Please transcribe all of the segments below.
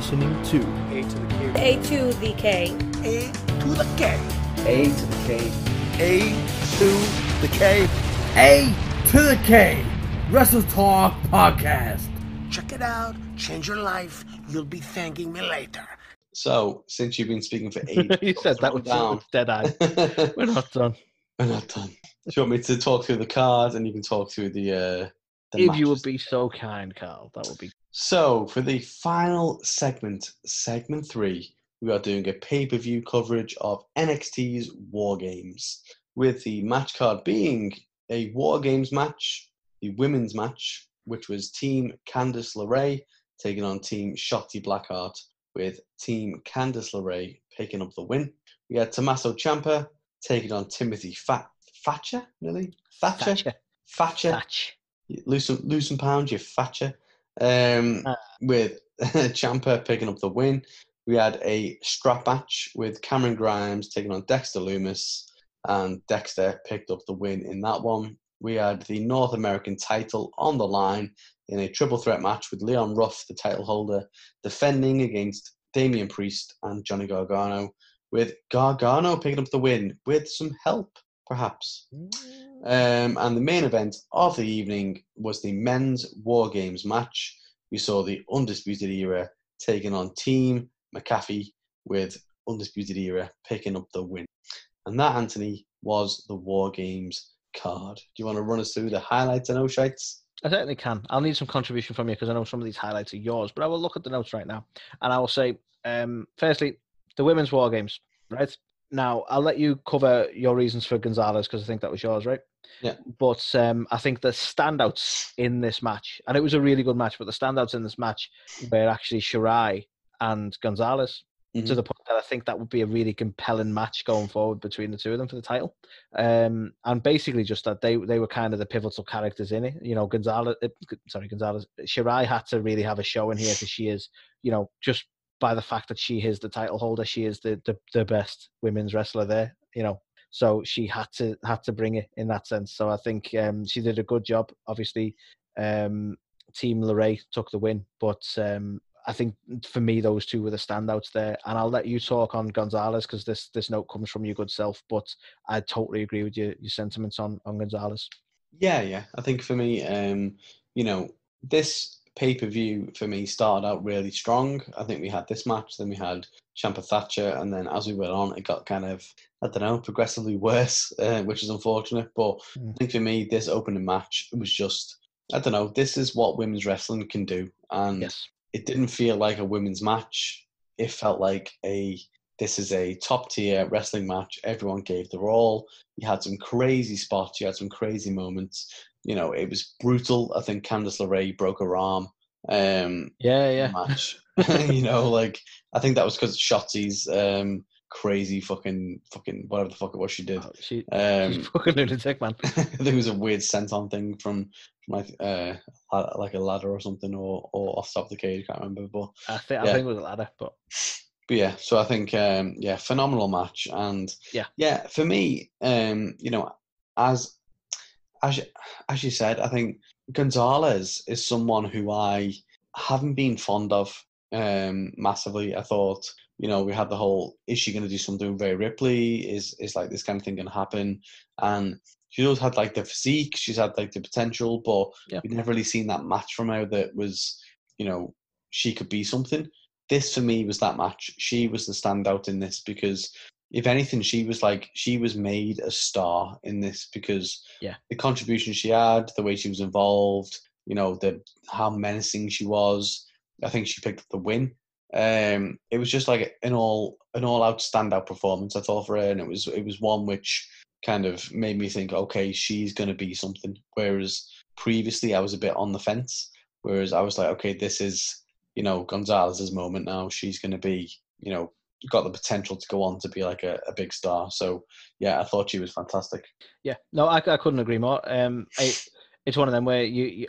listening to A to the K. A to the K. A to the K. A to the K. A to the K. A to the K Wrestle Talk Podcast. Check it out. Change your life. You'll be thanking me later. So, since you've been speaking for eight, you said that was down. dead eye. We're not done. We're not done. Do you want me to talk through the cards and you can talk through the uh the If you would be so kind, Carl, that would be. So, for the final segment, segment three, we are doing a pay per view coverage of NXT's War Games, with the match card being a War Games match, the women's match, which was Team Candice LeRae taking on Team Shotzi Blackheart, with Team Candice LeRae picking up the win. We had Tommaso Ciampa taking on Timothy Fat- Thatcher, really? Thatcher? Thatcher. Thatcher Thatch. lose some lose some pounds, you fatcher. Um, Ah. with Ciampa picking up the win. We had a strap match with Cameron Grimes taking on Dexter Lumis, and Dexter picked up the win in that one. We had the North American title on the line in a triple threat match with Leon Ruff, the title holder, defending against Damian Priest and Johnny Gargano, with Gargano picking up the win with some help, perhaps. Um, and the main event of the evening was the men's War Games match. We saw the Undisputed Era taking on Team McAfee with Undisputed Era picking up the win. And that, Anthony, was the War Games card. Do you want to run us through the highlights and Oshites? I certainly can. I'll need some contribution from you because I know some of these highlights are yours, but I will look at the notes right now and I will say, um, firstly, the women's war games, right? Now, I'll let you cover your reasons for Gonzalez because I think that was yours, right? Yeah. But um, I think the standouts in this match, and it was a really good match, but the standouts in this match were actually Shirai and Gonzalez to Mhm. the point that I think that would be a really compelling match going forward between the two of them for the title. Um, and basically just that they they were kind of the pivotal characters in it. You know, Gonzalez, uh, sorry, Gonzalez, Shirai had to really have a show in here because she is, you know, just by the fact that she is the title holder, she is the the, the best women's wrestler there. You know, so she had to had to bring it in that sense. So I think um, she did a good job. Obviously, um, Team LeRae took the win, but um, I think for me those two were the standouts there. And I'll let you talk on Gonzalez because this this note comes from your good self. But I totally agree with your your sentiments on on Gonzalez. Yeah, yeah. I think for me, um, you know, this pay per view for me started out really strong. I think we had this match, then we had Ciampa Thatcher, and then as we went on, it got kind of, I don't know, progressively worse, uh, which is unfortunate. But Mm. I think for me, this opening match was just, I don't know, this is what women's wrestling can do. And Yes. it didn't feel like a women's match. It felt like a this is a top tier wrestling match. Everyone gave their all. You had some crazy spots. You had some crazy moments. You know, it was brutal. I think Candice LeRae broke her arm. Um, Yeah, yeah. match. you know, like I think that was because Shotzi's um crazy fucking fucking whatever the fuck it was she did. Oh, she, she's Um, fucking lunatic, man. there was a weird senton thing from, like uh like a ladder or something or or off top of the cage. I Can't remember, but I think I think it was a ladder, but but yeah. So I think um yeah, phenomenal match and Yeah. yeah for me um you know as as you, as you said, I think Gonzalez is someone who I haven't been fond of um massively. I thought you know we had the whole is she going to do something with Rhea Ripley? Is is like this kind of thing going to happen? And she always had like the physique, she's had like the potential, but Yeah. we've never really seen that match from her that was you know she could be something. This for me was that match. She was the standout in this because if anything, she was like she was made a star in this because Yeah. the contribution she had, the way she was involved, you know, the how menacing she was. I think she picked up the win. Um, it was just like an all an all out standout performance. I thought for her, and it was it was one which kind of made me think, okay, she's going to be something. Whereas previously, I was a bit on the fence. Whereas I was like, okay, this is you know Gonzalez's moment now. She's going to be you know got the potential to go on to be like a, a big star. So yeah, I thought she was fantastic. Yeah, no, I, I couldn't agree more. Um, I, it's one of them where you, you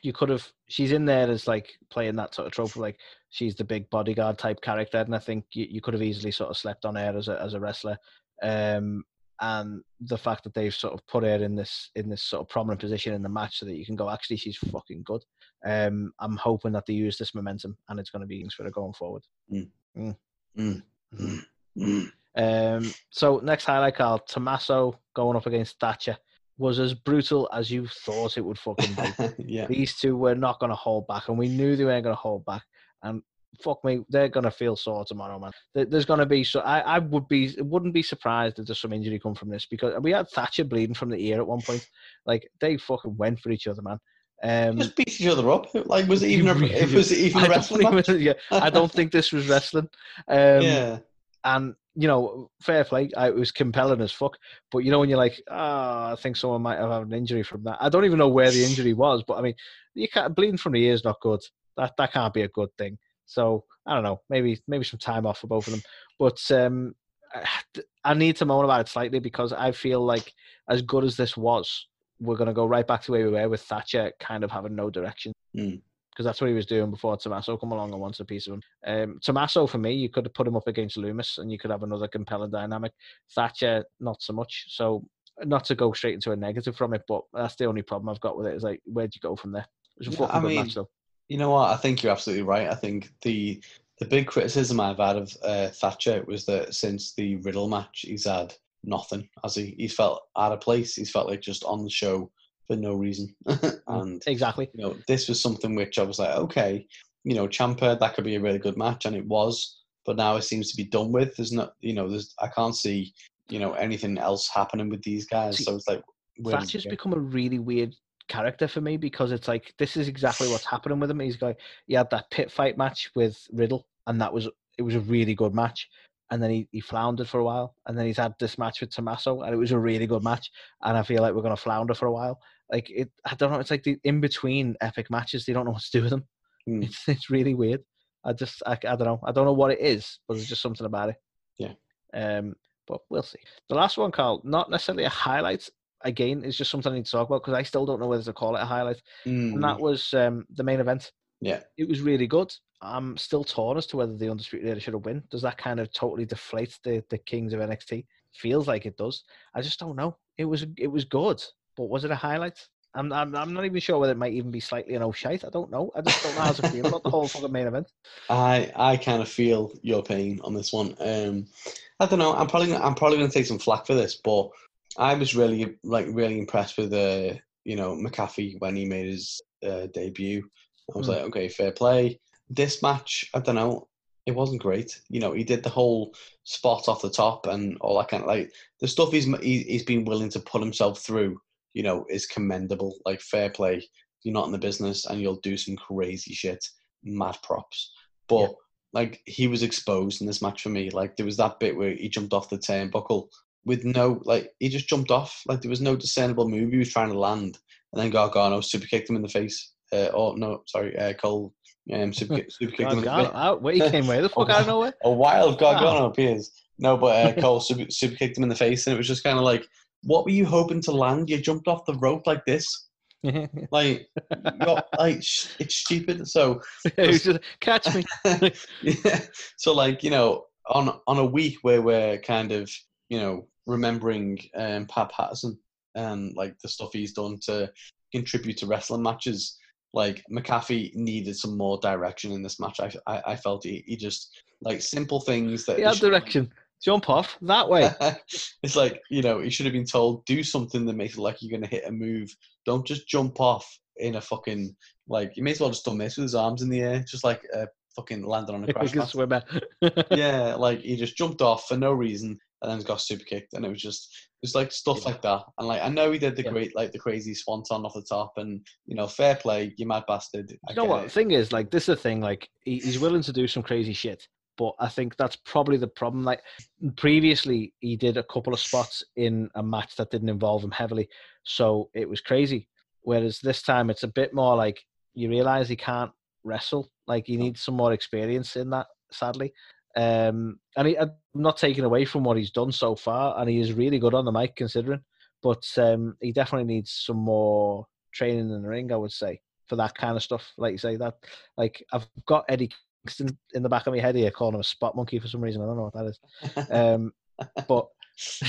you could have she's in there as like playing that sort of trope, of like she's the big bodyguard type character, and I think you, you could have easily sort of slept on her as a as a wrestler. Um, and the fact that they've sort of put her in this in this sort of prominent position in the match so that you can go actually she's fucking good um i'm hoping that they use this momentum and it's going to be things for her going forward Mm. Mm. Mm. Mm. Mm. um so next highlight carl tommaso going up against thatcher was as brutal as you thought it would fucking be yeah. these two were not going to hold back and we knew they weren't going to hold back and fuck me they're going to feel sore tomorrow man there's going to be so I, I would be wouldn't be surprised if there's some injury come from this because we had thatcher bleeding from the ear at one point like they fucking went for each other man um Just beat each other up. Like, was it even a, it was it even I wrestling even- yeah, I don't think this was wrestling. Um, yeah. and you know, fair play. I, it was compelling as fuck. But you know, when you're like, ah, I think someone might have had an injury from that. I don't even know where the injury was, but I mean, you can't bleeding from the ear is not good. That that can't be a good thing. So I don't know. Maybe maybe some time off for both of them. But um, I- I need to moan about it slightly because I feel like as good as this was, we're going to go right back to where we were with Thatcher kind of having no direction. Mm. Because that's what he was doing before Tommaso come along and wants a piece of him. Um, Tommaso, for me, you could have put him up against Lumis and you could have another compelling dynamic. Thatcher, not so much. So, not to go straight into a negative from it, but that's the only problem I've got with it is like, where'd you go from there? It was a Yeah, I good mean, match, though. You know what? I think you're absolutely right. I think the the big criticism I've had of uh, Thatcher was that since the Riddle match, he's had nothing. as he? He's felt out of place. He's felt like just on the show for no reason. and Exactly. you know, this was something which I was like, okay, you know, Ciampa, that could be a really good match, and it was. But now it seems to be done with. There's not, you know, there's I can't see, you know, anything else happening with these guys. See, so it's like, where does it Thatcher's go? become a really weird character for me because it's like this is exactly what's happening with him. He's like he had that pit fight match with Riddle, and that was it was a really good match. And then he, he floundered for a while, and then he's had this match with Tommaso, and it was a really good match. And I feel like we're gonna flounder for a while. Like it, I don't know. It's like the in between epic matches, they don't know what to do with them. Hmm. It's it's really weird. I just I, I don't know. I don't know what it is, but there's just something about it. Yeah. Um, but we'll see. The last one, Carl, not necessarily a highlight. Again, is just something I need to talk about because I still don't know whether to call it a highlight. And Mm, that was um, the main event. Yeah. It was really good. I'm still torn as to whether the undisputed era should have win. Does that kind of totally deflate the the kings of NXT? Feels like it does. I just don't know. It was it was good, but was it a highlight? I'm I'm, I'm not even sure whether it might even be slightly an oh shite. I don't know. I just don't know how to feel about the whole fucking main event. I I kind of feel your pain on this one. Um, I don't know. I'm probably I'm probably going to take some flack for this, but I was really like really impressed with uh, you know McAfee when he made his uh, debut. I was Mm. like, okay, fair play. This match, I don't know. It wasn't great. You know, he did the whole spot off the top and all that kind of like the stuff he's he, he's been willing to put himself through. You know, is commendable. Like fair play. You're not in the business and you'll do some crazy shit. Mad props. But Yeah. like he was exposed in this match for me. Like there was that bit where he jumped off the turnbuckle with no like he just jumped off. Like there was no discernible move he was trying to land, and then Gargano super kicked him in the face. Uh, oh no, sorry, uh, Cole um, super, kick- super kicked him in the face. out. Where he came way the fuck out of nowhere. A wild Gargano appears. No, but uh, Cole super, super kicked him in the face, and it was just kind of like, what were you hoping to land? You jumped off the rope like this. Like, like sh- it's stupid. So was just, Catch me. yeah. So like you know, on on a week where we're kind of you know remembering um, Pat Patterson and like the stuff he's done to contribute to wrestling matches, like McAfee needed some more direction in this match. I I, I felt he, he just like simple things that He he had should- direction. Jump off that way. it's like you know he should have been told do something that makes it like you're gonna hit a move. Don't just jump off in a fucking like you may as well just done this with his arms in the air, just like uh, fucking landing on a crash a mat. yeah, like he just jumped off for no reason and then got super kicked, and it was just it was like stuff Yeah. like that. And like I know he did the Yeah. great like the crazy swanton off the top, and you know fair play, you mad bastard. I you know what? The it. thing is, like, this is the thing. Like, he, he's willing to do some crazy shit, but I think that's probably the problem. Like, previously, he did a couple of spots in a match that didn't involve him heavily, so it was crazy. Whereas this time, it's a bit more like you realize he can't wrestle. Like, he needs some more experience in that. Sadly. Um, and he, I'm not taking away from what he's done so far, and he is really good on the mic considering. But um, he definitely needs some more training in the ring, I would say, for that kind of stuff. Like you say, that like I've got Eddie Kingston in the back of my head here, calling him a spot monkey for some reason. I don't know what that is. Um, but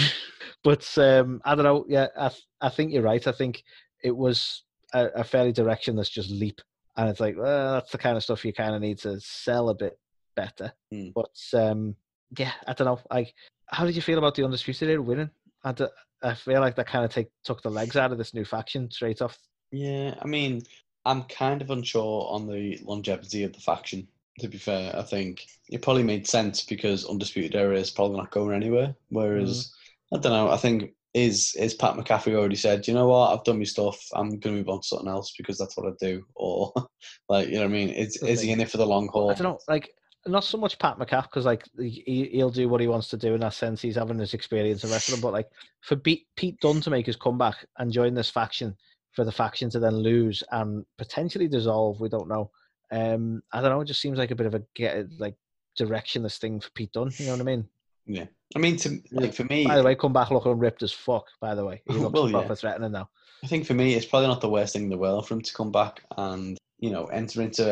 but um, I don't know. Yeah, I I think you're right. I think it was a, a fairly directionless just leap, and it's like well, that's the kind of stuff you kind of need to sell a bit better. Hmm. But um, yeah, I don't know. Like, how did you feel about the undisputed era winning? I, d- I feel like that kind of take took the legs out of this new faction straight off. Yeah, I mean, I'm kind of unsure on the longevity of the faction. To be fair, I think it probably made sense because Undisputed Era is probably not going anywhere. Whereas, I don't know, I think is is Pat McAfee already said, you know what, I've done my stuff. I'm gonna move on to something else because that's what I do. Or like, you know what I mean? Is is he in it for the long haul? I don't know, like not so much Pat McCaff because like he, he'll do what he wants to do in that sense. He's having his experience of wrestling, but like for Pete, Pete Dunne to make his comeback and join this faction for the faction to then lose and potentially dissolve, we don't know. Um, I don't know. It just seems like a bit of a get like directionless thing for Pete Dunne. You know what I mean? Yeah, I mean, to like for me, By the way, come back looking ripped as fuck. By the way, he looks Well, yeah. threatening now. I think for me, it's probably not the worst thing in the world for him to come back and you know enter into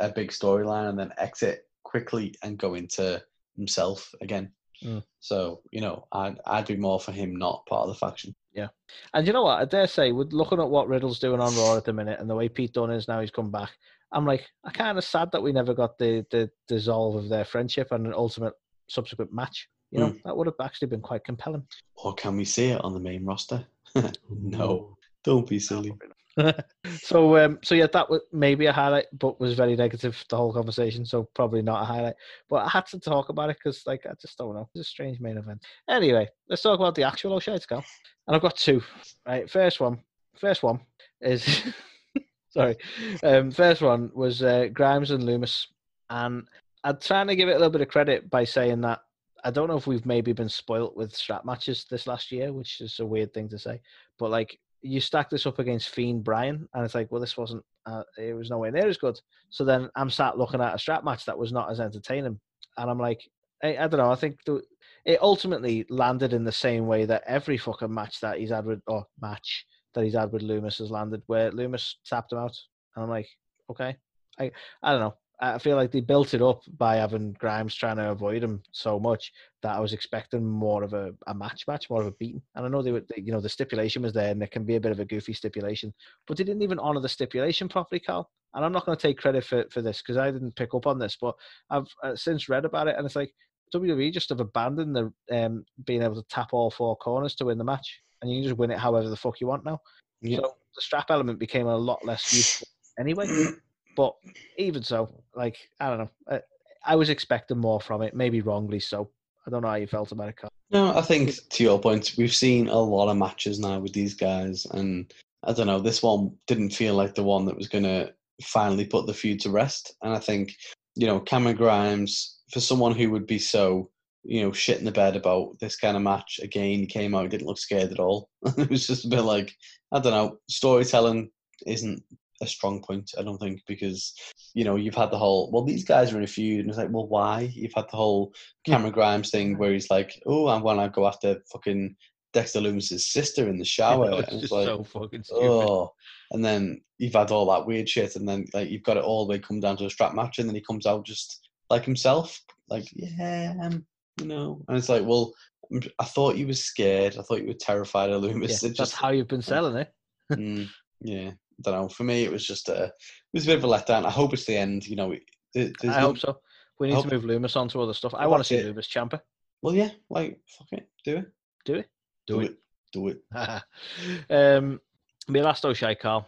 a, a big storyline and then exit quickly and go into himself again. Mm. So you know, I'd I'd be more for him not part of the faction. Yeah, and you know what? I dare say, with looking at what Riddle's doing on Raw at the minute and the way Pete Dunne is now, he's come back. I'm like, I kind of sad that we never got the the dissolve of their friendship and an ultimate subsequent match. You know, that would have actually been quite compelling. Or can we see it on the main roster? no, don't be silly. so, um, so yeah, that was maybe a highlight, but was very negative the whole conversation. So probably not a highlight. But I had to talk about it because, like, I just don't know. It's a strange main event. Anyway, let's talk about the actual O'Shea go. And I've got two. Right, first one. First one is sorry. Um, first one was uh, Grimes and Lumis, and I'm trying to give it a little bit of credit by saying that I don't know if we've maybe been spoilt with strap matches this last year, which is a weird thing to say. But like you stack this up against Fiend Bryan, and it's like, well, this wasn't, uh, it was nowhere near as good. So then I'm sat looking at a strap match that was not as entertaining, and I'm like, I, I don't know. I think the, it ultimately landed in the same way that every fucking match that he's had with, or match that he's had with Lumis has landed, where Lumis tapped him out, and I'm like, okay, I, I don't know. I feel like they built it up by having Grimes trying to avoid him so much that I was expecting more of a, a match match, more of a beating. And I know they were, they, you know, the stipulation was there, and it can be a bit of a goofy stipulation, but they didn't even honor the stipulation properly, Carl. And I'm not going to take credit for, for this because I didn't pick up on this, but I've uh, since read about it, and it's like WWE just have abandoned the um, being able to tap all four corners to win the match, and you can just win it however the fuck you want now. Yeah. So the strap element became a lot less useful anyway. But even so, like I don't know, I, I was expecting more from it, maybe wrongly so. I don't know how you felt about it, Carl. No, I think to your point, we've seen a lot of matches now with these guys, and I don't know, this one didn't feel like the one that was going to finally put the feud to rest. And I think, you know, Cameron Grimes, for someone who would be so, you know, shit in the bed about this kind of match, again, came out, didn't look scared at all. it was just a bit like, I don't know, storytelling isn't a strong point, I don't think, because, you know, you've had the whole, well, these guys are in a feud, and it's like, well, why? You've had the whole Cameron Grimes thing where he's like, oh, I'm going to go after fucking Dexter Lumis's sister in the shower. it's and it's just like, so fucking stupid. oh. And then you've had all that weird shit, and then like you've got it all the way come down to a strap match, and then he comes out just like himself, like yeah, um, you know. And it's like, well, I'm- thought you were scared. I thought you were terrified of Yeah, Lumis. It that's just, how you've been selling it. mm, yeah, I don't know. For me, it was just a, it was a bit of a letdown. I hope it's the end. You know, I no- hope so. We need to move Lumis on to other stuff. I Well, want to see it. Lumis champion. Well, yeah, like fuck it, do it, Do it. do it, do it. um, my last O'Shea Carl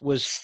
was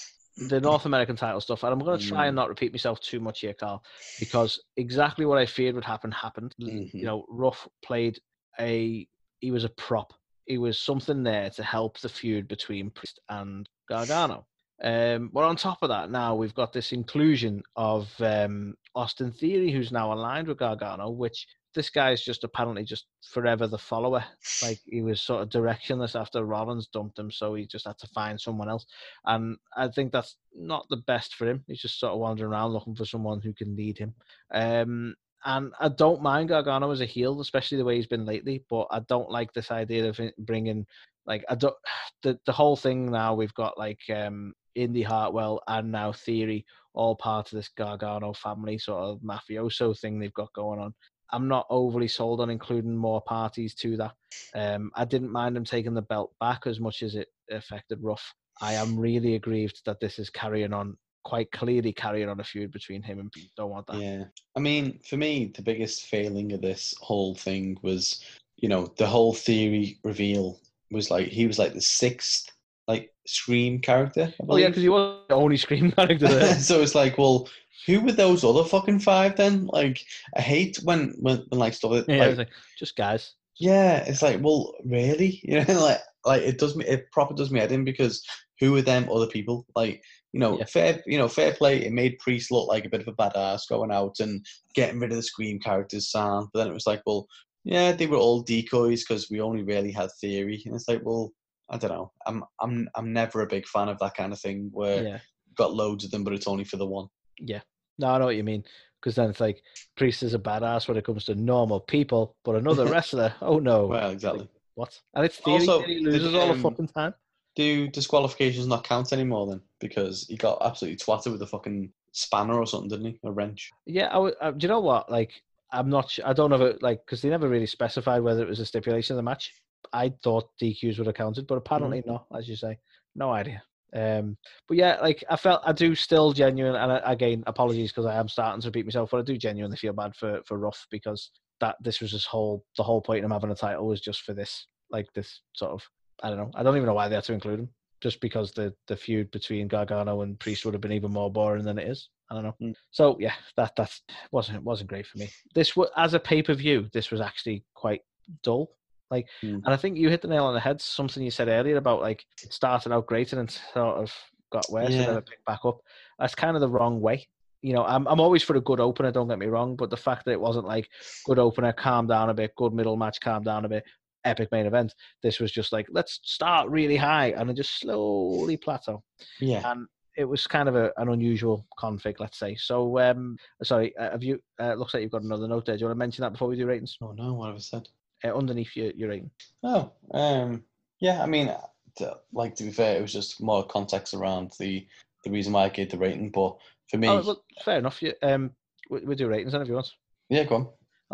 the North American title stuff, and I'm going to try and not repeat myself too much here, Carl, because exactly what I feared would happen happened. Mhm. You know, Ruff played a he was a prop. He was something there to help the feud between Priest and Gargano. Um, but on top of that, now we've got this inclusion of um, Austin Theory, who's now aligned with Gargano, which this guy is just apparently just forever the follower. Like he was sort of directionless after Rollins dumped him, so he just had to find someone else. And I think that's not the best for him. He's just sort of wandering around looking for someone who can lead him. Um, and I don't mind Gargano as a heel, especially the way he's been lately. But I don't like this idea of bringing like I don't the the whole thing now. We've got like um, Indi Hartwell and now Theory all part of this Gargano family sort of mafioso thing they've got going on. I'm not overly sold on including more parties to that. Um, I didn't mind him taking the belt back as much as it affected Ruff. I am really aggrieved that this is carrying on, quite clearly carrying on a feud between him and Pete. Don't want that. Yeah. I mean, for me, the biggest failing of this whole thing was, you know, the whole theory reveal was like he was like the sixth like Scream character. Oh yeah, because he was the only Scream character there. so it's like, well, who were those other fucking five then? Like, I hate when when, when like stuff. yeah, like, it's like, just guys. Yeah, it's like, well, really? You know, like, like it does me, it proper does me head in because who are them other people? Like, you know, Yeah. fair, you know, fair play. It made Priest look like a bit of a badass going out and getting rid of the Scream characters sound. But then it was like, well, yeah, they were all decoys because we only really had theory, and it's like, well, I don't know. I'm, I'm, I'm never a big fan of that kind of thing where Yeah. you've got loads of them, but it's only for the one. Yeah. No, I know what you mean. Because then it's like Priest is a badass when it comes to normal people, but another wrestler, oh no. Well, exactly. What? And it's theory Also, he loses all the um, fucking time. Do disqualifications not count anymore then? Because he got absolutely twatted with a fucking spanner or something, didn't he? A wrench. Yeah, I, would- uh, do you know what? Like, I'm not. I don't know if it like because they never really specified whether it was a stipulation of the match. I thought DQs would have counted, but apparently Mm-hmm. not. As you say, no idea. Um, but yeah, like I felt I do still genuine, and I, again, apologies because I am starting to repeat myself, but I do genuinely feel bad for for Ruff because that this was his whole the whole point of him having a title was just for this, like this sort of. I don't know. I don't even know why they had to include him. Just because the the feud between Gargano and Priest would have been even more boring than it is. I don't know. Mm. So yeah, that that wasn't wasn't great for me. This was as a pay per view. This was actually quite dull. Like, Mm. and I think you hit the nail on the head. Something you said earlier about like it started out great and then sort of got worse and Yeah. then it picked back up. That's kind of the wrong way. You know, I'm I'm always for a good opener. Don't get me wrong, but the fact that it wasn't like good opener, calm down a bit, good middle match, calm down a bit, epic main event. This was just like let's start really high and then just slowly plateau Yeah. and it was kind of a, an unusual config, let's say. So, um, sorry, uh, have you? Uh, looks like you've got another note there. Do you want to mention that before we do ratings? Oh no, what have I said? Uh, underneath your, your rating. Oh, um, yeah. I mean, to, like to be fair, it was just more context around the the reason why I gave the rating. But for me, Oh, well, fair enough. You, um, we, we do ratings then if you want. yeah, go on.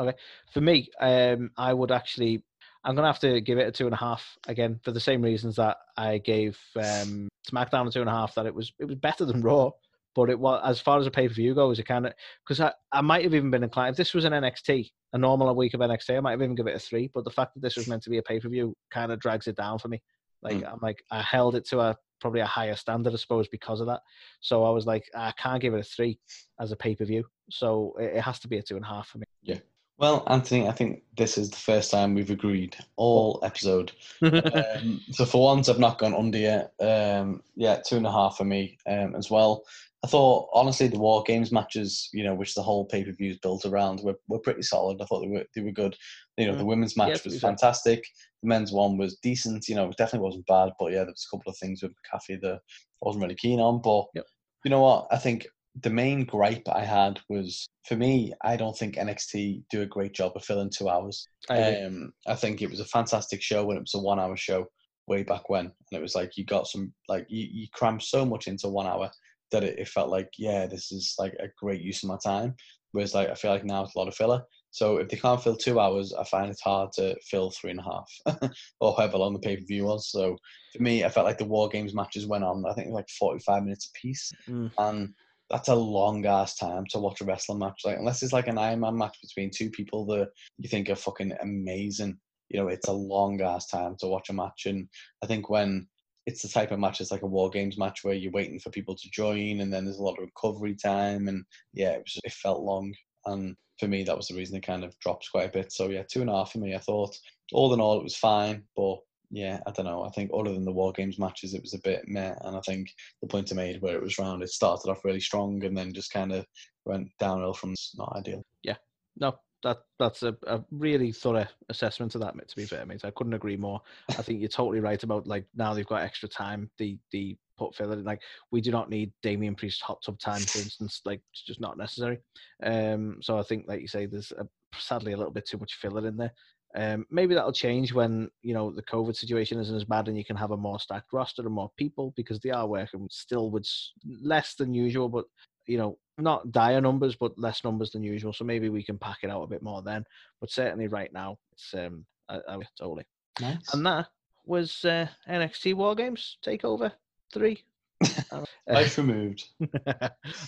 Okay. For me, um, I would actually. I'm gonna have to give it a two and a half again for the same reasons that I gave um, SmackDown a two and a half. That it was it was better than Raw, but it was as far as a pay per view goes, it kind of because I, I might have even been inclined. If this was an NXT, a normal week of NXT, I might have even give it a three. But the fact that this was meant to be a pay per view kind of drags it down for me. Like Mm. I'm like I held it to a probably a higher standard, I suppose, because of that. So I was like, I can't give it a three as a pay per view. So it, it has to be a two and a half for me. Well, Anthony, I think this is the first time we've agreed all episode. um, so for once, I've not gone under yet. Um, yeah, two and a half for me um, as well. I thought honestly the War Games matches, you know, which the whole pay per view is built around, were, were pretty solid. I thought they were they were good. You know, the Mm. women's match be was fantastic. The men's one was decent. You know, it definitely wasn't bad, but yeah, there was a couple of things with McAfee that I wasn't really keen on. But Yep. you know what? I think the main gripe I had was for me. I don't think NXT do a great job of filling two hours. I. Um, I think it was a fantastic show when it was a one hour show way back when. And it was like you got some, like, you, you crammed so much into one hour that it, it felt like, yeah, this is like a great use of my time. Whereas, like, I feel like now it's a lot of filler. So if they can't fill two hours, I find it hard to fill three and a half or however long the pay per view was. So for me, I felt like the War Games matches went on, I think, like 45 minutes a piece. Mm. And that's a long ass time to watch a wrestling match. Like unless it's like an Iron Man match between two people that you think are fucking amazing, you know, it's a long ass time to watch a match. And I think when it's the type of match it's like a war games match where you're waiting for people to join and then there's a lot of recovery time and yeah, it was it felt long. And for me that was the reason it kind of drops quite a bit. So yeah, two and a half for me. I thought all in all it was fine, but yeah, I don't know. I think other than the war games matches, it was a bit meh. And I think the point I made where it was round, it started off really strong and then just kind of went downhill from not ideal. Yeah, no, that that's a, a really thorough assessment of that. To be fair, mate, I couldn't agree more. I think you're totally right about like now they've got extra time. The the put filler like we do not need Damian Priest hot tub time, for instance. Like it's just not necessary. Um, so I think, like you say, there's a, sadly a little bit too much filler in there. Um, maybe that'll change when you know the COVID situation isn't as bad and you can have a more stacked roster and more people because they are working still with less than usual, but you know, not dire numbers, but less numbers than usual. So maybe we can pack it out a bit more then. But certainly right now, it's um, I, I, totally. Nice. And that was uh, NXT War Games Takeover Three. Uh, Life removed.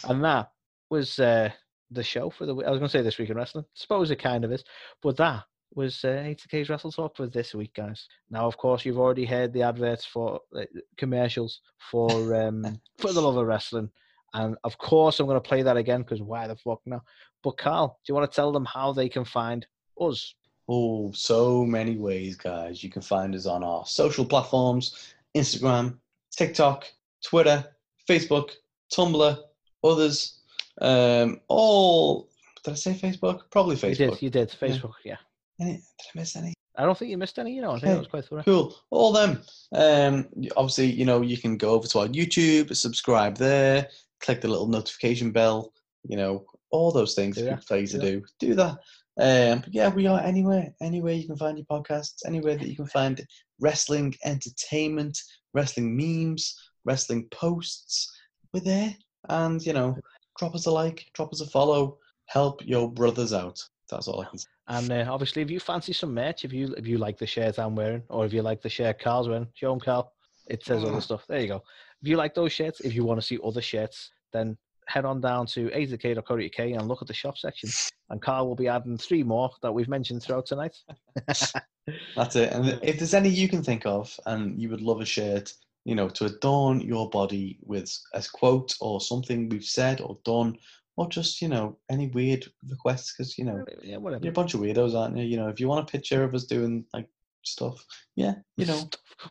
and that was uh, the show for the. I was going to say this week in wrestling. Suppose it kind of is, but that was uh, 80k's Wrestle Talk for this week, guys. Now, of course, you've already heard the adverts for uh, commercials for um, for the love of wrestling, and of course, I'm going to play that again because why the fuck now? But Carl, do you want to tell them how they can find us? Oh, so many ways, guys. You can find us on our social platforms Instagram, TikTok, Twitter, Facebook, Tumblr, others. Um, all, did I say Facebook? Probably Facebook. You did, you did. Facebook, yeah. Any, did I miss any? I don't think you missed any. You know, I think Okay. that was quite thorough. Cool. All them. Um, obviously, you know, you can go over to our YouTube, subscribe there, click the little notification bell, you know, all those things people tell you to Do do. Do that. Um, but yeah, we are anywhere, anywhere you can find your podcasts, anywhere that you can find wrestling entertainment, wrestling memes, wrestling posts. We're there. And, you know, drop us a like, drop us a follow, help your brothers out. That's all I can say. And uh, obviously, if you fancy some merch, if you if you like the shirt I'm wearing, or if you like the shirt Carl's wearing, show 'em Carl. It says all the stuff. There you go. If you like those shirts, if you want to see other shirts, then head on down to azk.co.uk and look at the shop section. And Carl will be adding three more that we've mentioned throughout tonight. That's it. And if there's any you can think of and you would love a shirt, you know, to adorn your body with a quote or something we've said or done, or just, you know, any weird requests, because, you know, yeah, whatever. you're a bunch of weirdos, aren't you? You know, if you want a picture of us doing like stuff, yeah, you know,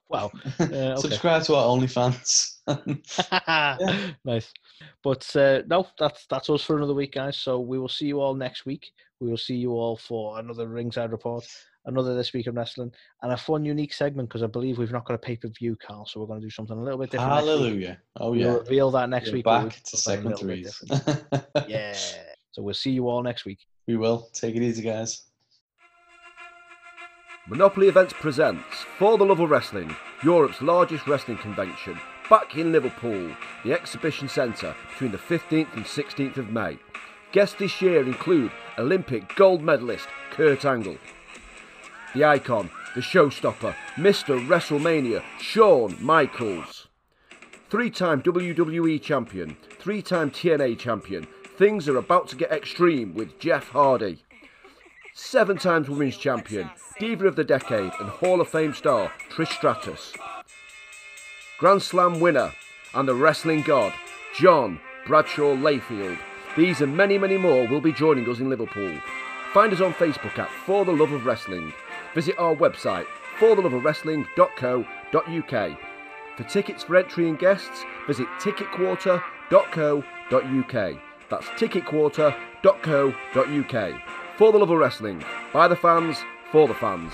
wow. Uh, okay. subscribe to our OnlyFans. nice. But uh, no, that's that's us for another week, guys. So we will see you all next week. We will see you all for another ringside report, another this week of wrestling, and a fun, unique segment because I believe we've not got a pay per view, Carl. So we're going to do something a little bit different. Hallelujah. Oh, yeah. We'll yeah. reveal that next We're week. back to got segment little bit threes. Yeah. So we'll see you all next week. we will. Take it easy, guys. Monopoly Events presents For the Love of Wrestling, Europe's largest wrestling convention, back in Liverpool, the exhibition centre between the 15th and 16th of May. Guests this year include Olympic gold medalist Kurt Angle, the icon, the showstopper, Mr. WrestleMania, Shawn Michaels, three time WWE champion, three time TNA champion. Things are about to get extreme with Jeff Hardy seven times women's champion, Diva of the Decade, and Hall of Fame star Trish Stratus. Grand Slam winner and the wrestling god, John Bradshaw Layfield. These and many, many more will be joining us in Liverpool. Find us on Facebook at For the Love of Wrestling. Visit our website, fortheloveofwrestling.co.uk. For tickets for entry and guests, visit ticketquarter.co.uk. That's ticketquarter.co.uk. For the love of wrestling, by the fans, for the fans.